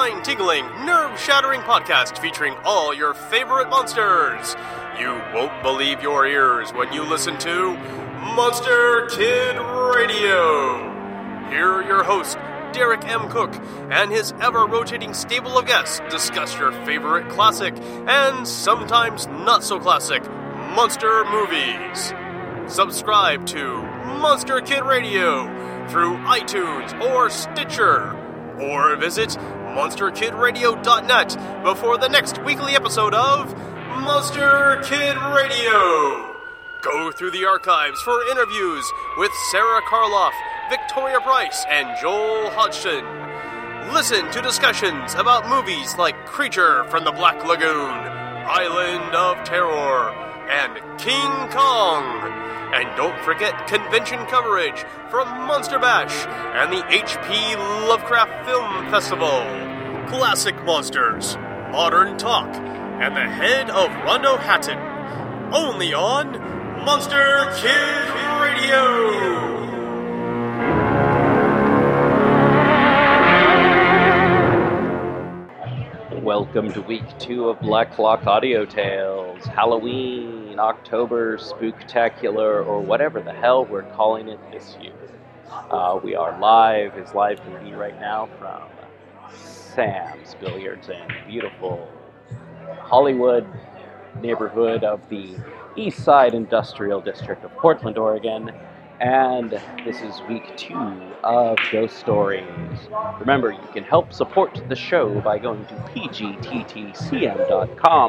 spine tingling, nerve shattering podcast featuring all your favorite monsters. You won't believe your ears when you listen to Monster Kid Radio. Here are your hosts, Derek M. Koch, and his ever rotating stable of guests discuss your favorite classic and sometimes not so classic monster movies. Subscribe to Monster Kid Radio through iTunes or Stitcher, or visit MonsterKidRadio.net before the next weekly episode of Monster Kid Radio. Go through the archives for interviews with Sara Karloff, Victoria Price, and Joel Hodgson. Listen to discussions about movies like Creature from the Black Lagoon, Island of Terror, and King Kong. And don't forget convention coverage from Monster Bash and the HP Lovecraft Film Festival. Classic Monsters, Modern Talk, and the head of Rondo Hatton. Only on Monster Kid Radio. Welcome to week two of Black Clock Audio Tales. Halloween, October, Spooktacular, or whatever the hell we're calling it this year. Uh, we are live, as live can be right now, from Sam's Billiards in beautiful Hollywood neighborhood of the East Side Industrial District of Portland, Oregon. And this is week two of Ghost Stories. Remember, you can help support the show by going to pgttcm.com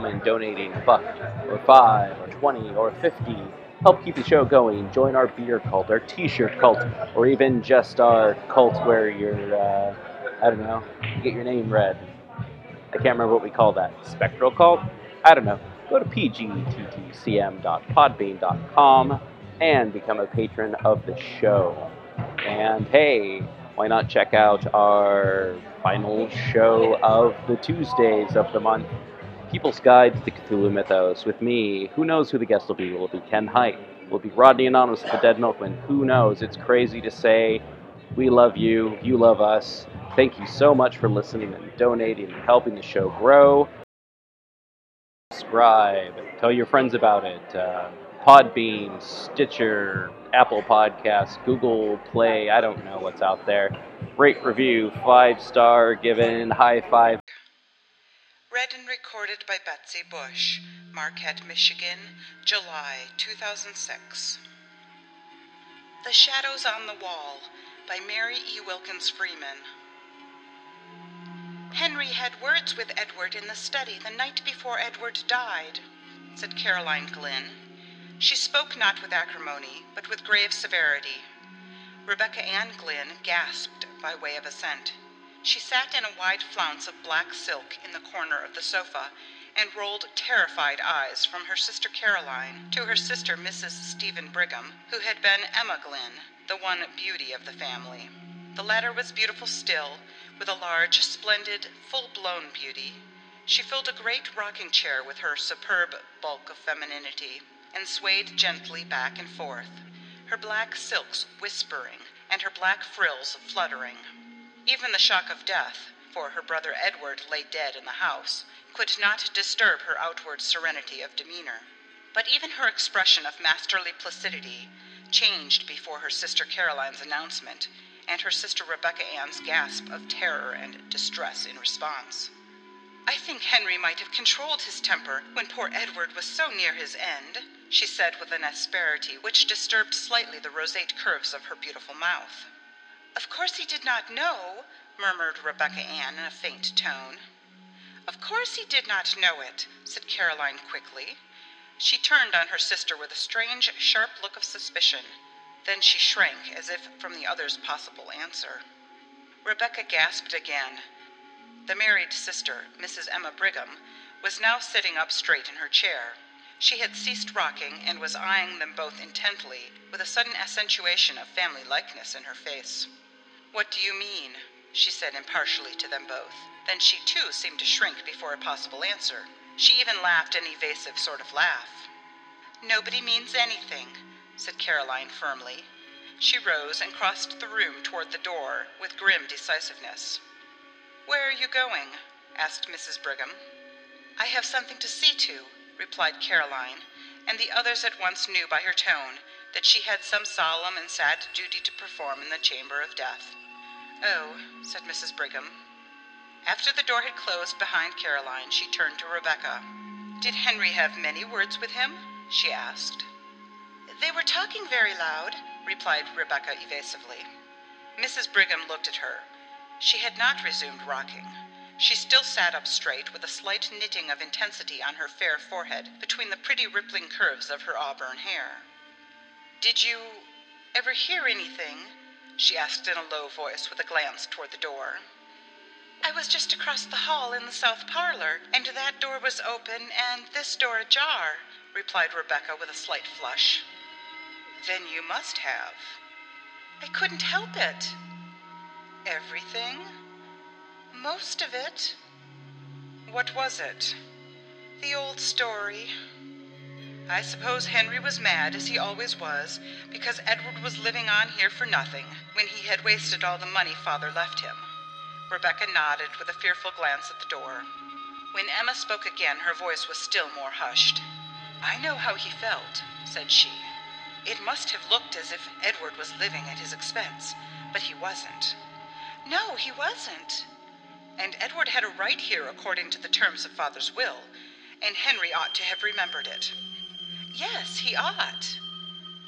and donating a buck, or five, or twenty, or fifty. Help keep the show going. Join our beer cult, our t-shirt cult, or even just our cult where you're, uh, I don't know, you get your name read. I can't remember what we call that. Spectral cult? I don't know. Go to pgttcm.podbean.com and become a patron of the show. And hey, why not check out our final show of the Tuesdays of the month, People's Guide to the Cthulhu Mythos, with me. Who knows who the guest will be? Will it be Ken Hite? Will it be Rodney Anonymous, of the Dead Milkmen? Who knows? It's crazy to say. We love you. You love us. Thank you so much for listening and donating and helping the show grow. Subscribe. Tell your friends about it. Uh, Podbean, Stitcher, Apple Podcasts, Google Play, I don't know what's out there. Rate, review, five star given, high five. Read and recorded by Betsy Bush, Marquette, Michigan, July 2006. The Shadows on the Wall by Mary E. Wilkins Freeman. Henry had words with Edward in the study the night before Edward died, said Caroline Glynn. She spoke not with acrimony, but with grave severity. Rebecca Ann Glynn gasped by way of assent. She sat in a wide flounce of black silk in the corner of the sofa and rolled terrified eyes from her sister Caroline to her sister Mrs. Stephen Brigham, who had been Emma Glynn, the one beauty of the family. The latter was beautiful still, with a large, splendid, full blown beauty. She filled a great rocking chair with her superb bulk of femininity and swayed gently back and forth, her black silks whispering and her black frills fluttering. Even the shock of death, for her brother Edward lay dead in the house, could not disturb her outward serenity of demeanor. But even her expression of masterly placidity changed before her sister Caroline's announcement and her sister Rebecca Ann's gasp of terror and distress in response. I think Henry might have controlled his temper when poor Edward was so near his end, she said with an asperity which disturbed slightly the roseate curves of her beautiful mouth. Of course he did not know, murmured Rebecca Ann in a faint tone. Of course he did not know it, said Caroline quickly. She turned on her sister with a strange, sharp look of suspicion. Then she shrank as if from the other's possible answer. Rebecca gasped again. The married sister, Mrs. Emma Brigham, was now sitting up straight in her chair. She had ceased rocking and was eyeing them both intently, with a sudden accentuation of family likeness in her face. What do you mean? she said impartially to them both. Then she too seemed to shrink before a possible answer. She even laughed an evasive sort of laugh. Nobody means anything, said Caroline firmly. She rose and crossed the room toward the door with grim decisiveness. Where are you going? asked Mrs. Brigham. I have something to see to, replied Caroline, and the others at once knew by her tone that she had some solemn and sad duty to perform in the chamber of death. Oh, said Mrs. Brigham. After the door had closed behind Caroline, she turned to Rebecca. Did Henry have many words with him? she asked. They were talking very loud, replied Rebecca evasively. Mrs. Brigham looked at her. She had not resumed rocking. She still sat up straight, with a slight knitting of intensity on her fair forehead between the pretty rippling curves of her auburn hair. Did you ever hear anything? she asked in a low voice with a glance toward the door. I was just across the hall in the south parlor, and that door was open and this door ajar, replied Rebecca with a slight flush. Then you must have. I couldn't help it. Everything? Most of it. What was it? The old story. I suppose Henry was mad, as he always was, because Edward was living on here for nothing when he had wasted all the money father left him. Rebecca nodded with a fearful glance at the door. When Emma spoke again, her voice was still more hushed. I know how he felt, said she. It must have looked as if Edward was living at his expense, but he wasn't. No, he wasn't. And Edward had a right here according to the terms of father's will, and Henry ought to have remembered it. Yes, he ought.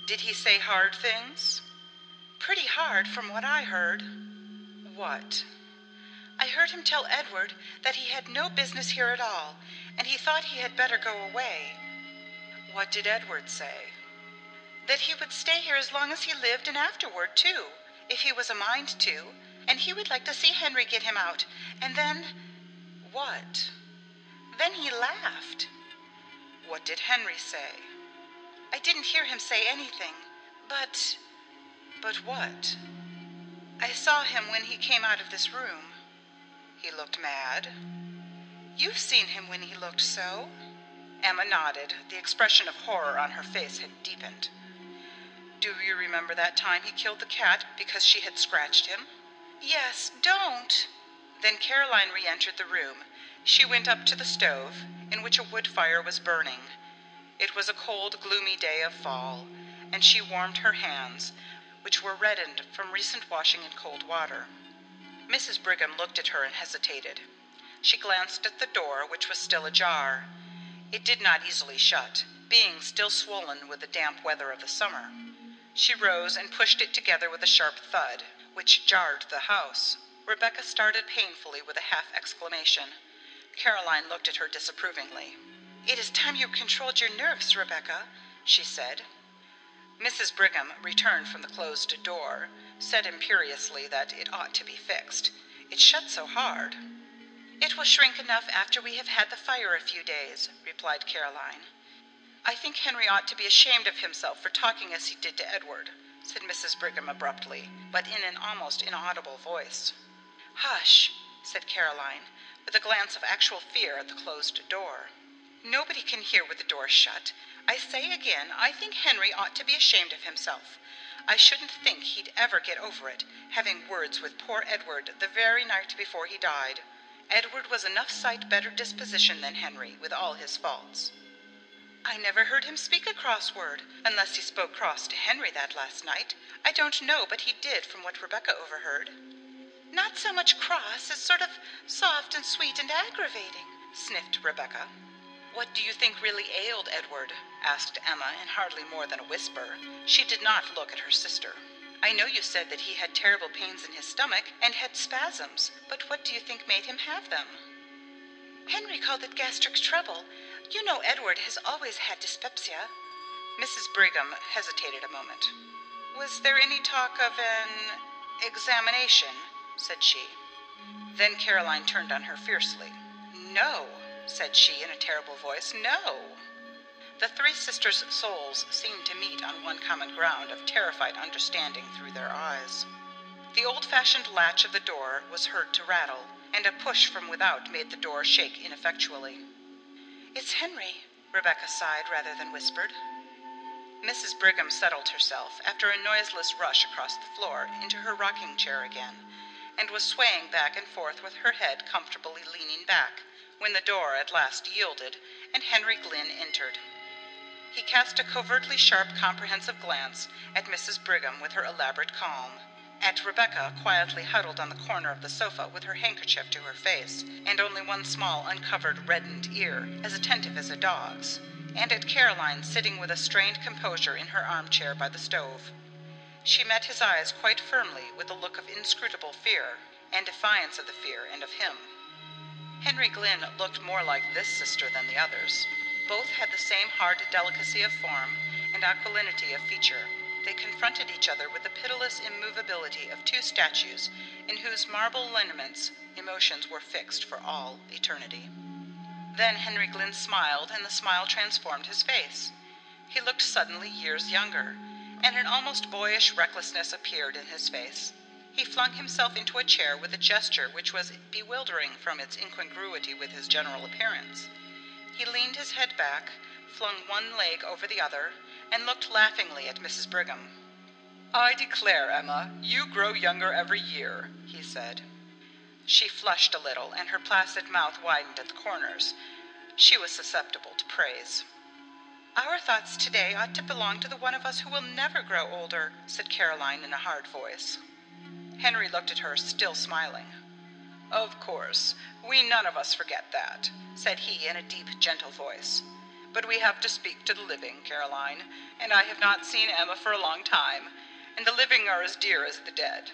Did he say hard things? Pretty hard, from what I heard. What? I heard him tell Edward that he had no business here at all, and he thought he had better go away. What did Edward say? That he would stay here as long as he lived and afterward, too, if he was a mind to, and he would like to see Henry get him out. And then. What? Then he laughed. What did Henry say? I didn't hear him say anything, but. But what? I saw him when he came out of this room. He looked mad. You've seen him when he looked so. Emma nodded. The expression of horror on her face had deepened. Do you remember that time he killed the cat because she had scratched him? Yes, don't. Then Caroline re entered the room. She went up to the stove, in which a wood fire was burning. It was a cold, gloomy day of fall, and she warmed her hands, which were reddened from recent washing in cold water. Mrs. Brigham looked at her and hesitated. She glanced at the door, which was still ajar. It did not easily shut, being still swollen with the damp weather of the summer. She rose and pushed it together with a sharp thud, which jarred the house. Rebecca started painfully with a half exclamation. Caroline looked at her disapprovingly. It is time you controlled your nerves, Rebecca, she said. Mrs. Brigham returned from the closed door, said imperiously that it ought to be fixed. It shut so hard. It will shrink enough after we have had the fire a few days, replied Caroline. I think Henry ought to be ashamed of himself for talking as he did to Edward, said Mrs. Brigham abruptly, but in an almost inaudible voice. Hush, said Caroline, with a glance of actual fear at the closed door. Nobody can hear with the door shut. I say again, I think Henry ought to be ashamed of himself. I shouldn't think he'd ever get over it, having words with poor Edward the very night before he died. Edward was enough sight better disposition than Henry, with all his faults. I never heard him speak a cross word, unless he spoke cross to Henry that last night. I don't know, but he did, from what Rebecca overheard. Not so much cross as sort of soft and sweet and aggravating, sniffed Rebecca. What do you think really ailed Edward? asked Emma in hardly more than a whisper. She did not look at her sister. I know you said that he had terrible pains in his stomach and had spasms, but what do you think made him have them? Henry called it gastric trouble. You know Edward has always had dyspepsia. Mrs. Brigham hesitated a moment. Was there any talk of an examination? said she. Then Caroline turned on her fiercely. No, said she in a terrible voice. No. The three sisters' souls seemed to meet on one common ground of terrified understanding through their eyes. The old fashioned latch of the door was heard to rattle, and a push from without made the door shake ineffectually. It's Henry, Rebecca sighed rather than whispered. Mrs. Brigham settled herself, after a noiseless rush across the floor, into her rocking chair again, and was swaying back and forth with her head comfortably leaning back, when the door at last yielded and Henry Glynn entered. He cast a covertly sharp, comprehensive glance at Mrs. Brigham with her elaborate calm, at Rebecca quietly huddled on the corner of the sofa with her handkerchief to her face and only one small uncovered reddened ear, as attentive as a dog's, and at Caroline sitting with a strained composure in her armchair by the stove. She met his eyes quite firmly with a look of inscrutable fear and defiance of the fear and of him. Henry Glynn looked more like this sister than the others. Both had the same hard delicacy of form and aquilinity of feature. They confronted each other with the pitiless immovability of two statues in whose marble lineaments emotions were fixed for all eternity. Then Henry Glynn smiled, and the smile transformed his face. He looked suddenly years younger, and an almost boyish recklessness appeared in his face. He flung himself into a chair with a gesture which was bewildering from its incongruity with his general appearance. He leaned his head back, flung one leg over the other, and looked laughingly at Mrs. Brigham. I declare, Emma, you grow younger every year, he said. She flushed a little, and her placid mouth widened at the corners. She was susceptible to praise. Our thoughts today ought to belong to the one of us who will never grow older, said Caroline in a hard voice. Henry looked at her, still smiling. Of course, we none of us forget that, said he in a deep, gentle voice. But we have to speak to the living, Caroline, and I have not seen Emma for a long time, and the living are as dear as the dead.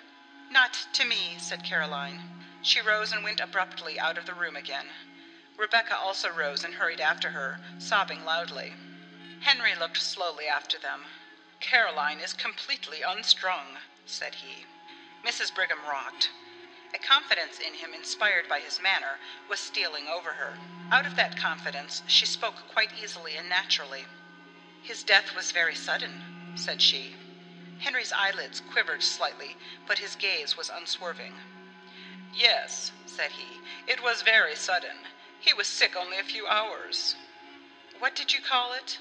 Not to me, said Caroline. She rose and went abruptly out of the room again. Rebecca also rose and hurried after her, sobbing loudly. Henry looked slowly after them. Caroline is completely unstrung, said he. Mrs. Brigham rocked. A confidence in him, inspired by his manner, was stealing over her. Out of that confidence, she spoke quite easily and naturally. His death was very sudden, said she. Henry's eyelids quivered slightly, but his gaze was unswerving. Yes, said he, it was very sudden. He was sick only a few hours. What did you call it?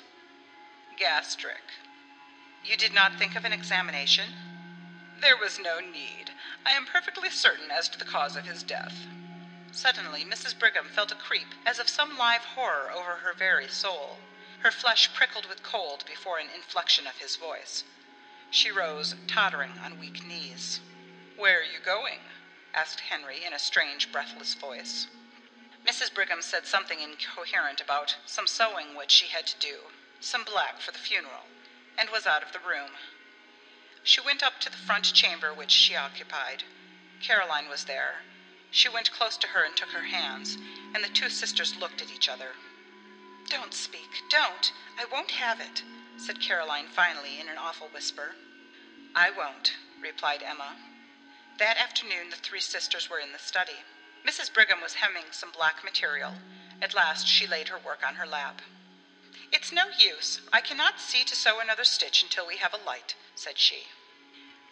Gastric. You did not think of an examination? There was no need. I am perfectly certain as to the cause of his death. Suddenly, Mrs. Brigham felt a creep, as of some live horror, over her very soul. Her flesh prickled with cold before an inflection of his voice. She rose, tottering on weak knees. Where are you going? asked Henry in a strange, breathless voice. Mrs. Brigham said something incoherent about some sewing which she had to do, some black for the funeral, and was out of the room. She went up to the front chamber which she occupied. Caroline was there. She went close to her and took her hands, and the two sisters looked at each other. Don't speak, don't. I won't have it, said Caroline finally in an awful whisper. I won't, replied Emma. That afternoon the three sisters were in the study. Mrs. Brigham was hemming some black material. At last she laid her work on her lap. It's no use. I cannot see to sew another stitch until we have a light, said she.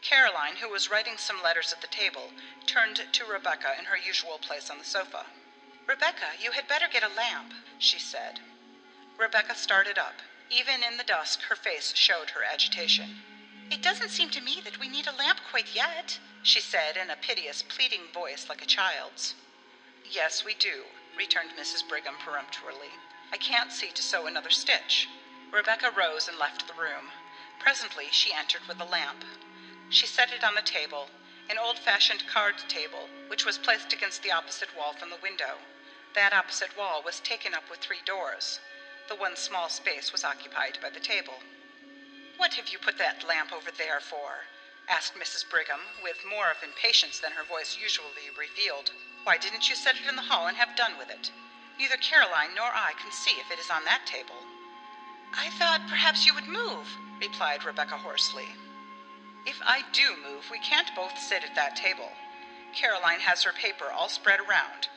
Caroline, who was writing some letters at the table, turned to Rebecca in her usual place on the sofa. Rebecca, you had better get a lamp, she said. Rebecca started up. Even in the dusk, her face showed her agitation. It doesn't seem to me that we need a lamp quite yet, she said in a piteous, pleading voice like a child's. Yes, we do, returned Mrs. Brigham peremptorily. I can't see to sew another stitch. Rebecca rose and left the room. Presently she entered with a lamp. She set it on the table, an old fashioned card table, which was placed against the opposite wall from the window. That opposite wall was taken up with three doors. The one small space was occupied by the table. What have you put that lamp over there for? asked Mrs. Brigham, with more of impatience than her voice usually revealed. Why didn't you set it in the hall and have done with it? Neither Caroline nor I can see if it is on that table. I thought perhaps you would move, replied Rebecca hoarsely. If I do move, we can't both sit at that table. Caroline has her paper all spread around.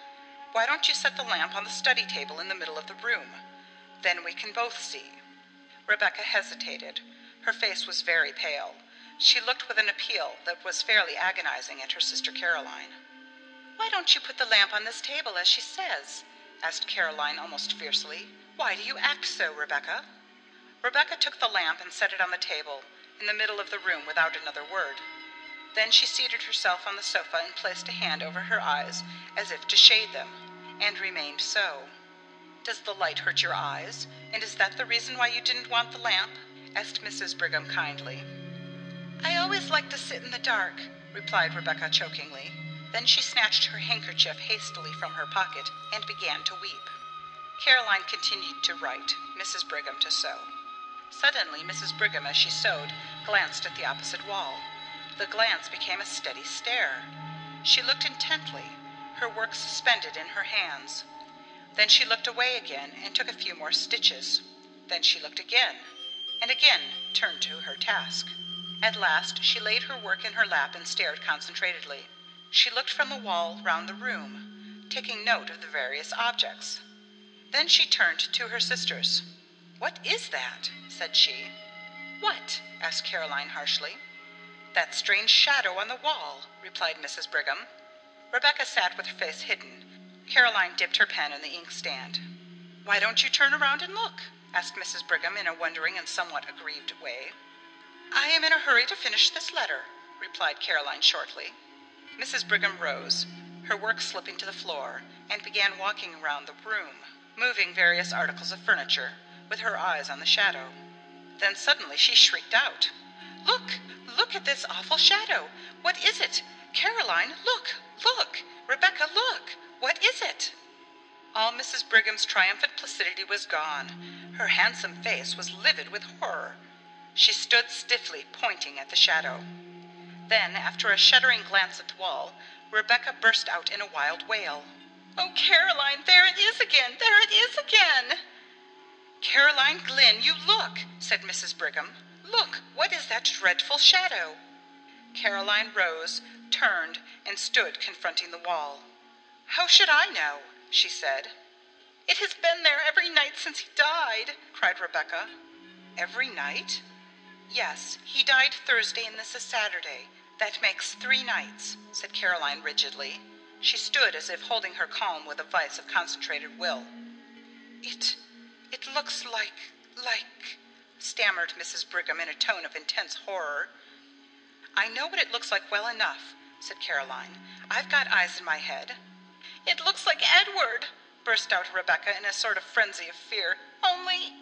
Why don't you set the lamp on the study table in the middle of the room? Then we can both see. Rebecca hesitated. Her face was very pale. She looked with an appeal that was fairly agonizing at her sister Caroline. Why don't you put the lamp on this table as she says? Asked Caroline almost fiercely. Why do you act so, Rebecca? Rebecca took the lamp and set it on the table, in the middle of the room, without another word. Then she seated herself on the sofa and placed a hand over her eyes as if to shade them, and remained so. Does the light hurt your eyes? And is that the reason why you didn't want the lamp? asked Mrs. Brigham kindly. I always like to sit in the dark, replied Rebecca chokingly. Then she snatched her handkerchief hastily from her pocket and began to weep. Caroline continued to write, Mrs. Brigham to sew. Suddenly, Mrs. Brigham, as she sewed, glanced at the opposite wall. The glance became a steady stare. She looked intently, her work suspended in her hands. Then she looked away again and took a few more stitches. Then she looked again, and again turned to her task. At last she laid her work in her lap and stared concentratedly. She looked from the wall round the room, taking note of the various objects. Then she turned to her sisters. What is that? said she. What? asked Caroline harshly. That strange shadow on the wall, replied Mrs. Brigham. Rebecca sat with her face hidden, Caroline dipped her pen in the inkstand. Why don't you turn around and look? asked Mrs. Brigham in a wondering and somewhat aggrieved way. I am in a hurry to finish this letter, replied Caroline shortly. Mrs. Brigham rose, her work slipping to the floor, and began walking around the room, moving various articles of furniture, with her eyes on the shadow. Then suddenly she shrieked out, Look! Look at this awful shadow! What is it? Caroline, look! Look! Rebecca, look! What is it? All Mrs. Brigham's triumphant placidity was gone. Her handsome face was livid with horror. She stood stiffly, pointing at the shadow. Then, after a shuddering glance at the wall, Rebecca burst out in a wild wail. Oh, Caroline, there it is again! There it is again! Caroline Glynn, you look, said Mrs. Brigham. Look, what is that dreadful shadow? Caroline rose, turned, and stood confronting the wall. How should I know? she said. It has been there every night since he died, cried Rebecca. Every night? Yes, he died Thursday and this is Saturday. That makes three nights, said Caroline rigidly. She stood as if holding her calm with a vice of concentrated will. It it looks like like stammered Mrs. Brigham in a tone of intense horror. I know what it looks like well enough, said Caroline. I've got eyes in my head. It looks like Edward, burst out Rebecca in a sort of frenzy of fear. Only.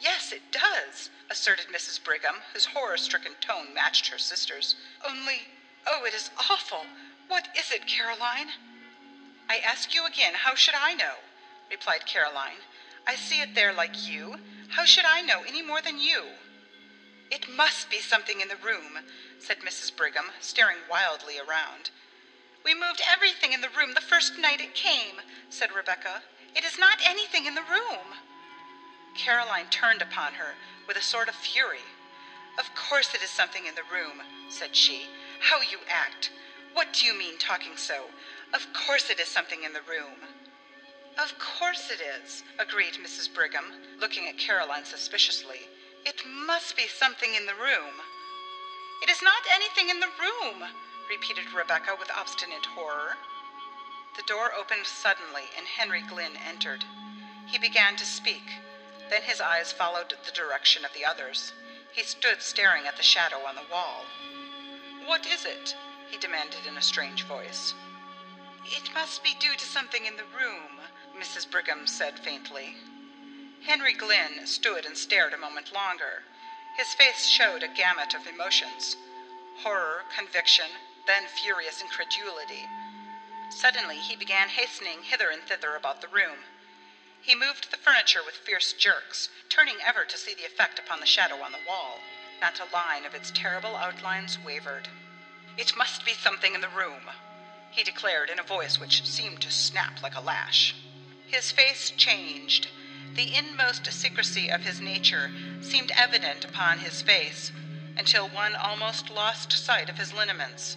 Yes, it does, asserted Mrs. Brigham, whose horror stricken tone matched her sister's. Only. Oh, it is awful. What is it, Caroline? I ask you again, how should I know? replied Caroline. I see it there like you. How should I know any more than you? It must be something in the room, said Mrs. Brigham, staring wildly around. We moved everything in the room the first night it came, said Rebecca. It is not anything in the room. Caroline turned upon her with a sort of fury. Of course it is something in the room, said she. How you act! What do you mean talking so? Of course it is something in the room. Of course it is, agreed Mrs. Brigham, looking at Caroline suspiciously. It must be something in the room. It is not anything in the room, repeated Rebecca with obstinate horror. The door opened suddenly and Henry Glynn entered. He began to speak. Then his eyes followed the direction of the others. He stood staring at the shadow on the wall. What is it? he demanded in a strange voice. It must be due to something in the room, Mrs. Brigham said faintly. Henry Glynn stood and stared a moment longer. His face showed a gamut of emotions horror, conviction, then furious incredulity. Suddenly he began hastening hither and thither about the room. He moved the furniture with fierce jerks, turning ever to see the effect upon the shadow on the wall. Not a line of its terrible outlines wavered. It must be something in the room, he declared in a voice which seemed to snap like a lash. His face changed. The inmost secrecy of his nature seemed evident upon his face until one almost lost sight of his lineaments.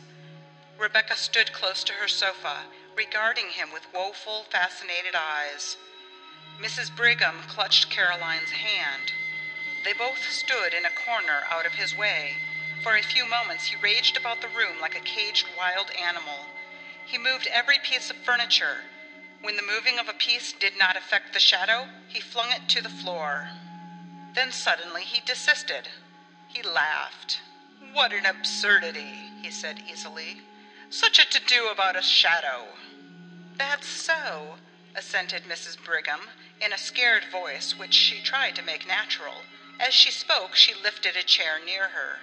Rebecca stood close to her sofa, regarding him with woeful, fascinated eyes. Mrs. Brigham clutched Caroline's hand. They both stood in a corner out of his way. For a few moments he raged about the room like a caged wild animal. He moved every piece of furniture. When the moving of a piece did not affect the shadow, he flung it to the floor. Then suddenly he desisted. He laughed. What an absurdity, he said easily. Such a to do about a shadow. That's so, assented Mrs. Brigham in a scared voice which she tried to make natural. As she spoke, she lifted a chair near her.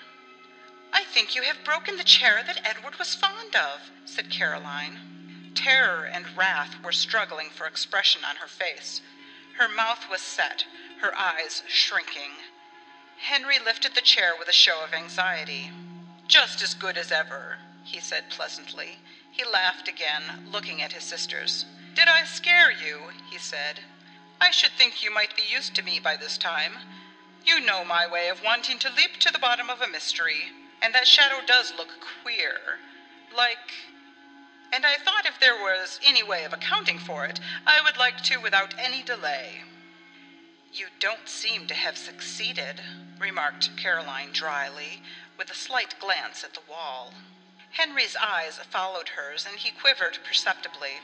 I think you have broken the chair that Edward was fond of, said Caroline. Terror and wrath were struggling for expression on her face. Her mouth was set, her eyes shrinking. Henry lifted the chair with a show of anxiety. Just as good as ever, he said pleasantly. He laughed again, looking at his sisters. Did I scare you? he said. I should think you might be used to me by this time. You know my way of wanting to leap to the bottom of a mystery. And that shadow does look queer. Like. And I thought if there was any way of accounting for it, I would like to without any delay. You don't seem to have succeeded, remarked Caroline dryly, with a slight glance at the wall. Henry's eyes followed hers, and he quivered perceptibly.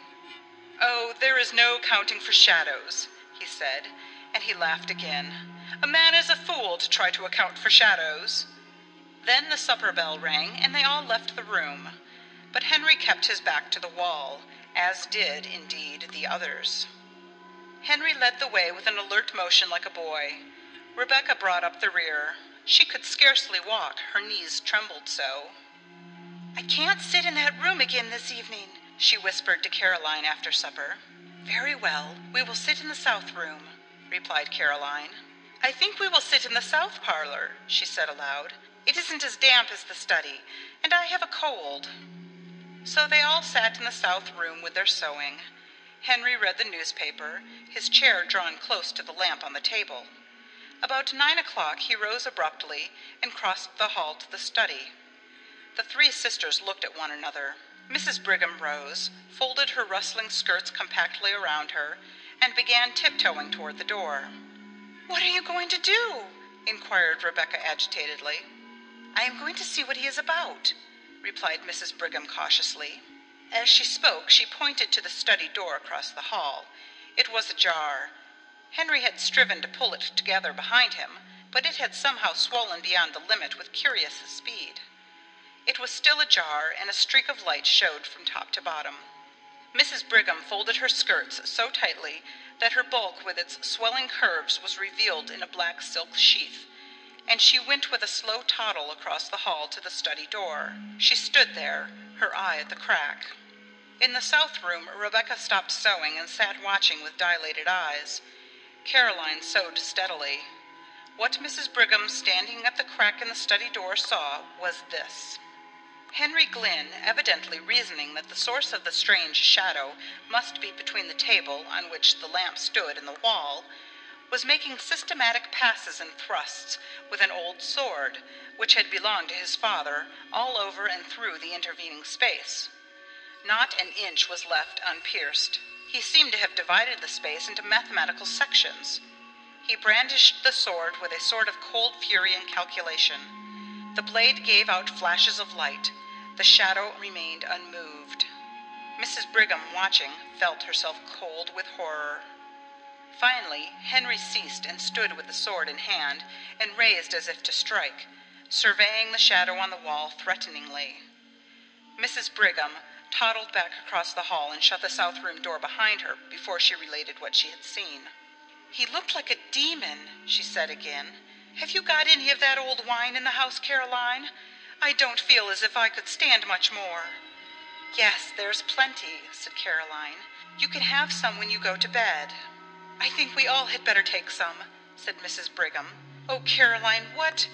Oh, there is no counting for shadows, he said, and he laughed again. A man is a fool to try to account for shadows. Then the supper bell rang, and they all left the room. But Henry kept his back to the wall, as did, indeed, the others. Henry led the way with an alert motion like a boy. Rebecca brought up the rear. She could scarcely walk, her knees trembled so. I can't sit in that room again this evening, she whispered to Caroline after supper. Very well, we will sit in the south room, replied Caroline. I think we will sit in the south parlor, she said aloud. It isn't as damp as the study, and I have a cold. So they all sat in the south room with their sewing. Henry read the newspaper, his chair drawn close to the lamp on the table. About nine o'clock he rose abruptly and crossed the hall to the study. The three sisters looked at one another. Mrs. Brigham rose, folded her rustling skirts compactly around her, and began tiptoeing toward the door. What are you going to do? inquired Rebecca agitatedly. I am going to see what he is about, replied Mrs. Brigham cautiously. As she spoke, she pointed to the study door across the hall. It was ajar. Henry had striven to pull it together behind him, but it had somehow swollen beyond the limit with curious speed. It was still ajar, and a streak of light showed from top to bottom. Mrs. Brigham folded her skirts so tightly that her bulk with its swelling curves was revealed in a black silk sheath and she went with a slow toddle across the hall to the study door. She stood there, her eye at the crack. In the south room, Rebecca stopped sewing and sat watching with dilated eyes. Caroline sewed steadily. What Mrs. Brigham, standing at the crack in the study door, saw was this. Henry Glynn, evidently reasoning that the source of the strange shadow must be between the table on which the lamp stood and the wall, was making systematic passes and thrusts with an old sword, which had belonged to his father, all over and through the intervening space. Not an inch was left unpierced. He seemed to have divided the space into mathematical sections. He brandished the sword with a sort of cold fury and calculation. The blade gave out flashes of light. The shadow remained unmoved. Mrs. Brigham, watching, felt herself cold with horror. Finally, Henry ceased and stood with the sword in hand and raised as if to strike, surveying the shadow on the wall threateningly. Mrs. Brigham toddled back across the hall and shut the south room door behind her before she related what she had seen. He looked like a demon, she said again. Have you got any of that old wine in the house, Caroline? I don't feel as if I could stand much more. Yes, there's plenty, said Caroline. You can have some when you go to bed. I think we all had better take some, said Mrs. Brigham. Oh, Caroline, what?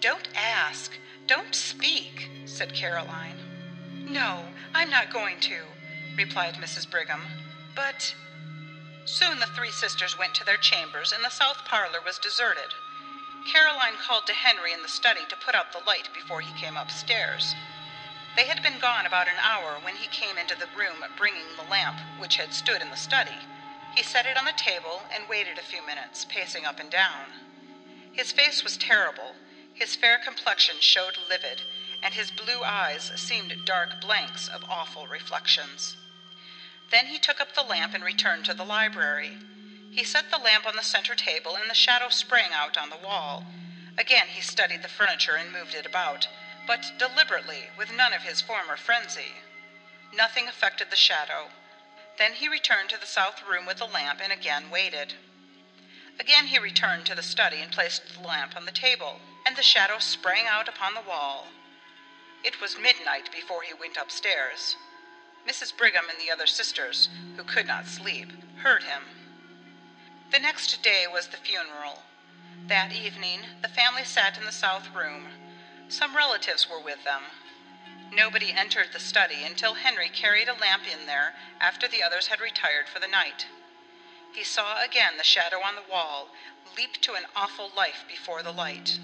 Don't ask. Don't speak, said Caroline. No, I'm not going to, replied Mrs. Brigham. But. Soon the three sisters went to their chambers, and the south parlor was deserted. Caroline called to Henry in the study to put out the light before he came upstairs. They had been gone about an hour when he came into the room bringing the lamp which had stood in the study. He set it on the table and waited a few minutes, pacing up and down. His face was terrible. His fair complexion showed livid, and his blue eyes seemed dark blanks of awful reflections. Then he took up the lamp and returned to the library. He set the lamp on the center table, and the shadow sprang out on the wall. Again he studied the furniture and moved it about, but deliberately, with none of his former frenzy. Nothing affected the shadow. Then he returned to the south room with the lamp and again waited. Again he returned to the study and placed the lamp on the table, and the shadow sprang out upon the wall. It was midnight before he went upstairs. Mrs. Brigham and the other sisters, who could not sleep, heard him. The next day was the funeral. That evening, the family sat in the south room. Some relatives were with them. Nobody entered the study until Henry carried a lamp in there after the others had retired for the night. He saw again the shadow on the wall leap to an awful life before the light.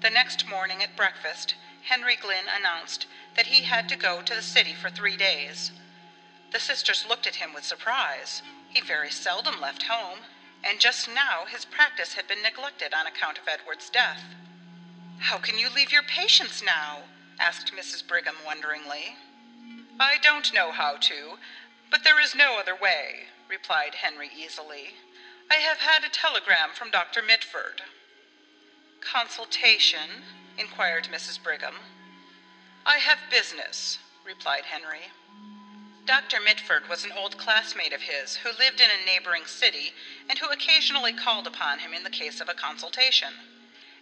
The next morning at breakfast, Henry Glynn announced that he had to go to the city for three days. The sisters looked at him with surprise. He very seldom left home, and just now his practice had been neglected on account of Edward's death. How can you leave your patients now? asked Mrs. Brigham wonderingly. I don't know how to, but there is no other way, replied Henry easily. I have had a telegram from Dr. Mitford. Consultation? inquired Mrs. Brigham. I have business, replied Henry. Dr. Mitford was an old classmate of his who lived in a neighboring city and who occasionally called upon him in the case of a consultation.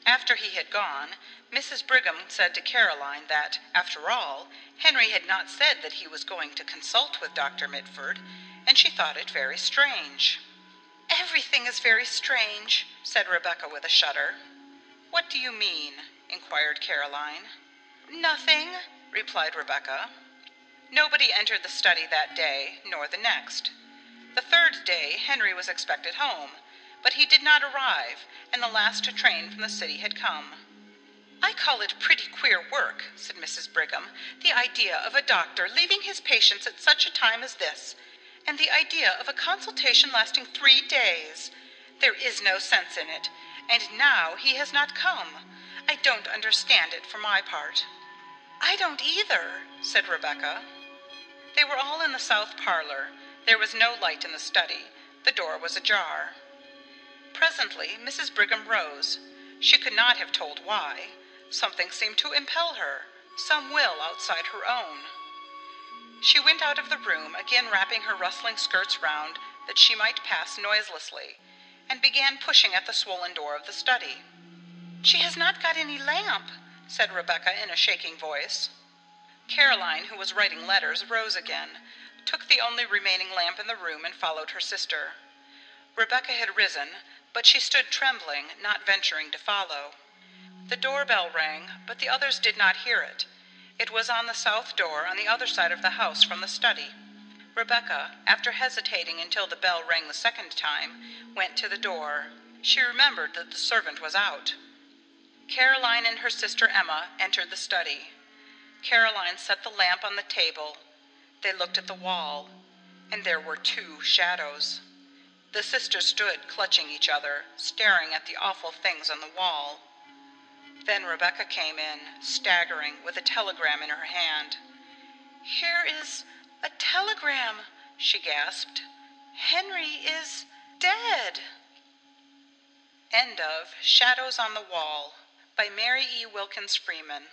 After he had gone, Mrs. Brigham said to Caroline that, after all, Henry had not said that he was going to consult with Dr. Mitford, and she thought it very strange. Everything is very strange, said Rebecca with a shudder. What do you mean? inquired Caroline. Nothing, replied Rebecca. Nobody entered the study that day, nor the next. The third day, Henry was expected home, but he did not arrive, and the last train from the city had come. I call it pretty queer work, said Mrs. Brigham, the idea of a doctor leaving his patients at such a time as this, and the idea of a consultation lasting three days. There is no sense in it, and now he has not come. I don't understand it for my part. I don't either, said Rebecca. They were all in the south parlor. There was no light in the study. The door was ajar. Presently, Mrs. Brigham rose. She could not have told why. Something seemed to impel her, some will outside her own. She went out of the room, again wrapping her rustling skirts round that she might pass noiselessly, and began pushing at the swollen door of the study. She has not got any lamp, said Rebecca in a shaking voice. Caroline, who was writing letters, rose again, took the only remaining lamp in the room, and followed her sister. Rebecca had risen, but she stood trembling, not venturing to follow. The doorbell rang, but the others did not hear it. It was on the south door on the other side of the house from the study. Rebecca, after hesitating until the bell rang the second time, went to the door. She remembered that the servant was out. Caroline and her sister Emma entered the study. Caroline set the lamp on the table. They looked at the wall, and there were two shadows. The sisters stood clutching each other, staring at the awful things on the wall. Then Rebecca came in, staggering, with a telegram in her hand. Here is a telegram, she gasped. Henry is dead. End of Shadows on the Wall by Mary E. Wilkins Freeman.